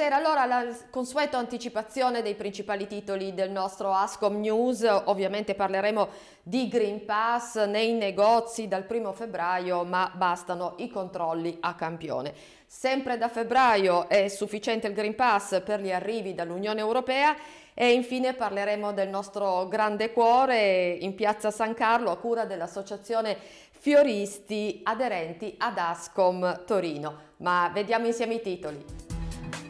Buonasera, allora la consueta anticipazione dei principali titoli del nostro Ascom News, ovviamente parleremo di Green Pass nei negozi dal primo febbraio, ma bastano i controlli a campione. Sempre da febbraio è sufficiente il Green Pass per gli arrivi dall'Unione Europea e infine parleremo del nostro grande cuore in piazza San Carlo a cura dell'associazione Fioristi aderenti ad Ascom Torino. Ma vediamo insieme i titoli.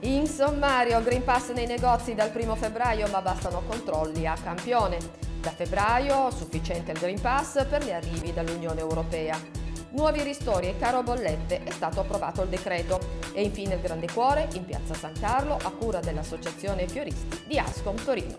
In sommario, Green Pass nei negozi dal 1 febbraio, ma bastano controlli a campione. Da febbraio sufficiente il Green Pass per gli arrivi dall'Unione Europea. Nuovi ristori e caro bollette è stato approvato il decreto. E infine il Grande Cuore in piazza San Carlo a cura dell'Associazione Fioristi di Ascom Torino.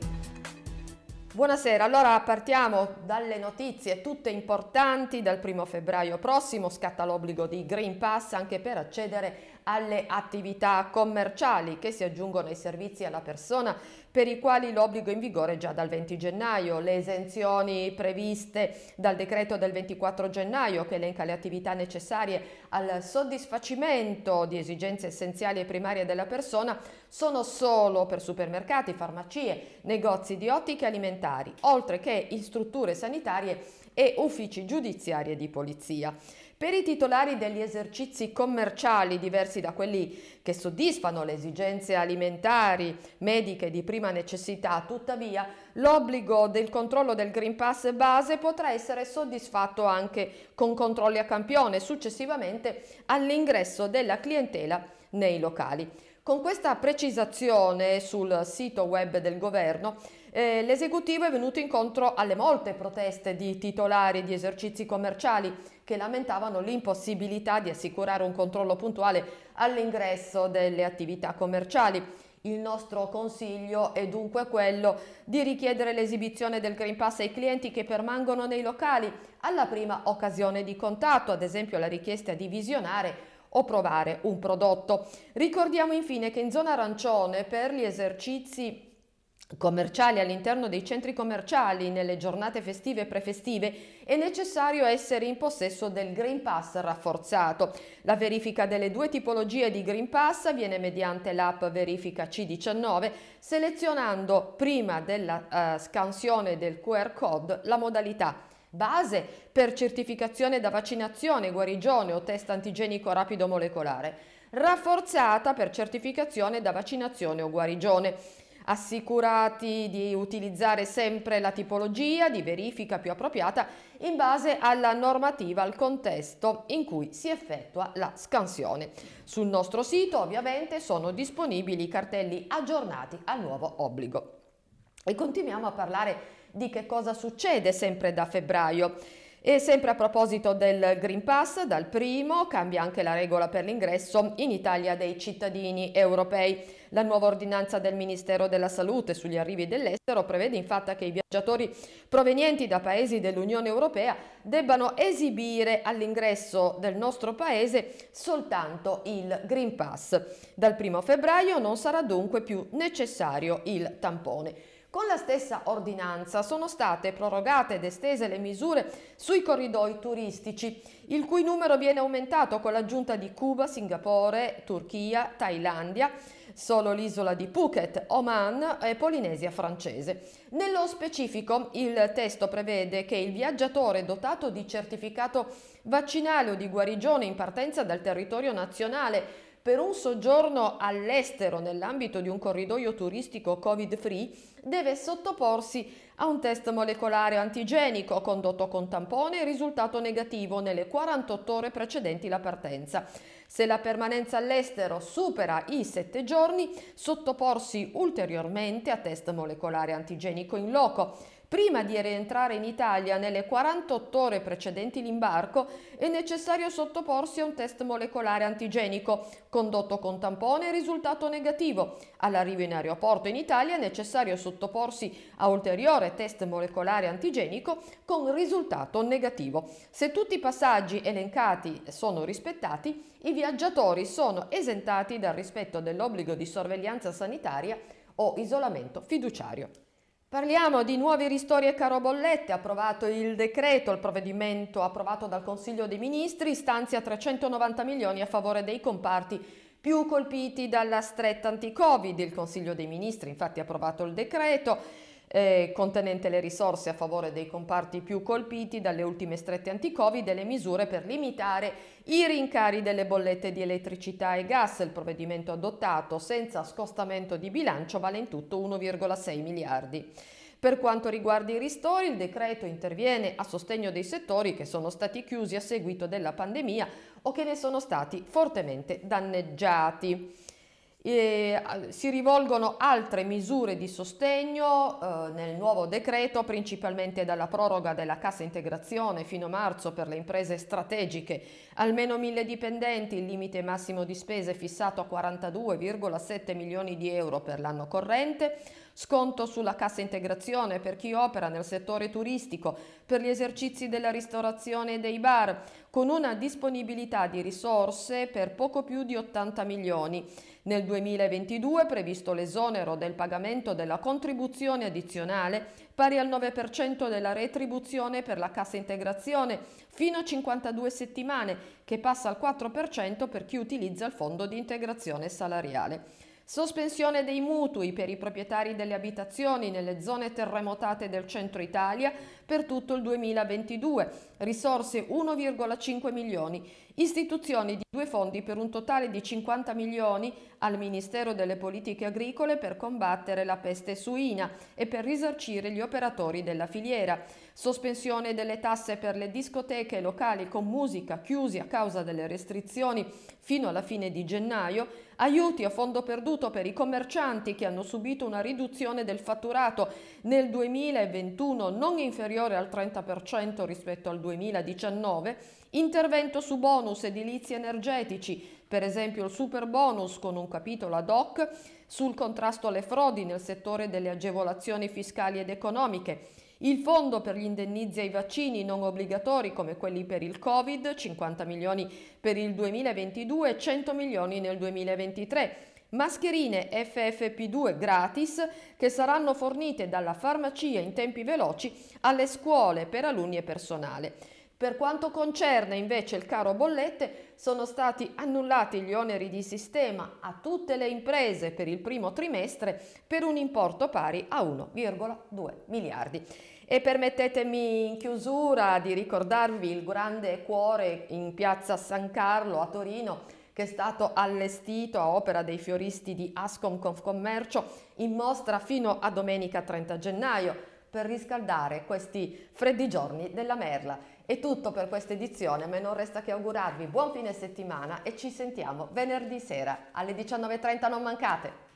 Buonasera, allora partiamo dalle notizie tutte importanti. Dal primo febbraio prossimo scatta l'obbligo di Green Pass anche per accedere alle attività commerciali che si aggiungono ai servizi alla persona per i quali l'obbligo è in vigore già dal 20 gennaio, le esenzioni previste dal decreto del 24 gennaio che elenca le attività necessarie al soddisfacimento di esigenze essenziali e primarie della persona sono solo per supermercati, farmacie, negozi di ottiche alimentari, oltre che in strutture sanitarie e uffici giudiziari e di polizia. Per i titolari degli esercizi commerciali diversi da quelli che soddisfano le esigenze alimentari, mediche di prima necessità, tuttavia l'obbligo del controllo del Green Pass base potrà essere soddisfatto anche con controlli a campione successivamente all'ingresso della clientela nei locali. Con questa precisazione sul sito web del governo eh, l'esecutivo è venuto incontro alle molte proteste di titolari di esercizi commerciali che lamentavano l'impossibilità di assicurare un controllo puntuale all'ingresso delle attività commerciali. Il nostro consiglio è dunque quello di richiedere l'esibizione del Green Pass ai clienti che permangono nei locali alla prima occasione di contatto, ad esempio la richiesta di visionare o provare un prodotto. Ricordiamo infine che in zona arancione per gli esercizi commerciali all'interno dei centri commerciali nelle giornate festive e prefestive è necessario essere in possesso del Green Pass rafforzato. La verifica delle due tipologie di Green Pass avviene mediante l'app Verifica C19 selezionando prima della uh, scansione del QR code la modalità base per certificazione da vaccinazione, guarigione o test antigenico rapido molecolare, rafforzata per certificazione da vaccinazione o guarigione assicurati di utilizzare sempre la tipologia di verifica più appropriata in base alla normativa, al contesto in cui si effettua la scansione. Sul nostro sito ovviamente sono disponibili i cartelli aggiornati al nuovo obbligo. E continuiamo a parlare di che cosa succede sempre da febbraio. E sempre a proposito del Green Pass, dal primo cambia anche la regola per l'ingresso in Italia dei cittadini europei. La nuova ordinanza del Ministero della Salute sugli arrivi dell'estero prevede infatti che i viaggiatori provenienti da paesi dell'Unione Europea debbano esibire all'ingresso del nostro paese soltanto il Green Pass. Dal primo febbraio non sarà dunque più necessario il tampone. Con la stessa ordinanza sono state prorogate ed estese le misure sui corridoi turistici, il cui numero viene aumentato con l'aggiunta di Cuba, Singapore, Turchia, Thailandia, solo l'isola di Phuket, Oman e Polinesia francese. Nello specifico, il testo prevede che il viaggiatore dotato di certificato vaccinale o di guarigione in partenza dal territorio nazionale per un soggiorno all'estero nell'ambito di un corridoio turistico covid-free deve sottoporsi a un test molecolare antigenico condotto con tampone e risultato negativo nelle 48 ore precedenti la partenza. Se la permanenza all'estero supera i 7 giorni, sottoporsi ulteriormente a test molecolare antigenico in loco Prima di rientrare in Italia nelle 48 ore precedenti l'imbarco è necessario sottoporsi a un test molecolare antigenico condotto con tampone e risultato negativo. All'arrivo in aeroporto in Italia è necessario sottoporsi a ulteriore test molecolare antigenico con risultato negativo. Se tutti i passaggi elencati sono rispettati, i viaggiatori sono esentati dal rispetto dell'obbligo di sorveglianza sanitaria o isolamento fiduciario. Parliamo di nuovi ristori e caro bollette, approvato il decreto, il provvedimento approvato dal Consiglio dei Ministri stanzia 390 milioni a favore dei comparti più colpiti dalla stretta anti-Covid. Il Consiglio dei Ministri infatti ha approvato il decreto eh, contenente le risorse a favore dei comparti più colpiti dalle ultime strette anti-Covid e le misure per limitare i rincari delle bollette di elettricità e gas. Il provvedimento adottato senza scostamento di bilancio vale in tutto 1,6 miliardi. Per quanto riguarda i ristori, il decreto interviene a sostegno dei settori che sono stati chiusi a seguito della pandemia o che ne sono stati fortemente danneggiati. E si rivolgono altre misure di sostegno eh, nel nuovo decreto, principalmente dalla proroga della cassa integrazione fino a marzo per le imprese strategiche, almeno mille dipendenti, il limite massimo di spese fissato a 42,7 milioni di euro per l'anno corrente, sconto sulla cassa integrazione per chi opera nel settore turistico, per gli esercizi della ristorazione e dei bar, con una disponibilità di risorse per poco più di 80 milioni. Nel 2022 è previsto l'esonero del pagamento della contribuzione addizionale pari al 9% della retribuzione per la cassa integrazione fino a 52 settimane, che passa al 4% per chi utilizza il fondo di integrazione salariale. Sospensione dei mutui per i proprietari delle abitazioni nelle zone terremotate del centro Italia per tutto il 2022, risorse 1,5 milioni, istituzioni di due fondi per un totale di 50 milioni al Ministero delle Politiche Agricole per combattere la peste suina e per risarcire gli operatori della filiera, sospensione delle tasse per le discoteche e locali con musica chiusi a causa delle restrizioni fino alla fine di gennaio, aiuti a fondo perduto per i commercianti che hanno subito una riduzione del fatturato nel 2021 non inferiore al 30% rispetto al 2019, intervento su bonus edilizi energetici, per esempio il super bonus con un capitolo ad hoc sul contrasto alle frodi nel settore delle agevolazioni fiscali ed economiche, il fondo per gli indennizi ai vaccini non obbligatori come quelli per il Covid, 50 milioni per il 2022 e 100 milioni nel 2023. Mascherine FFP2 gratis che saranno fornite dalla farmacia in tempi veloci alle scuole per alunni e personale. Per quanto concerne invece il caro bollette, sono stati annullati gli oneri di sistema a tutte le imprese per il primo trimestre per un importo pari a 1,2 miliardi. E permettetemi in chiusura di ricordarvi il grande cuore in piazza San Carlo a Torino che è stato allestito a opera dei fioristi di Ascom Confcommercio in mostra fino a domenica 30 gennaio per riscaldare questi freddi giorni della Merla. È tutto per questa edizione, a me non resta che augurarvi buon fine settimana e ci sentiamo venerdì sera alle 19.30, non mancate!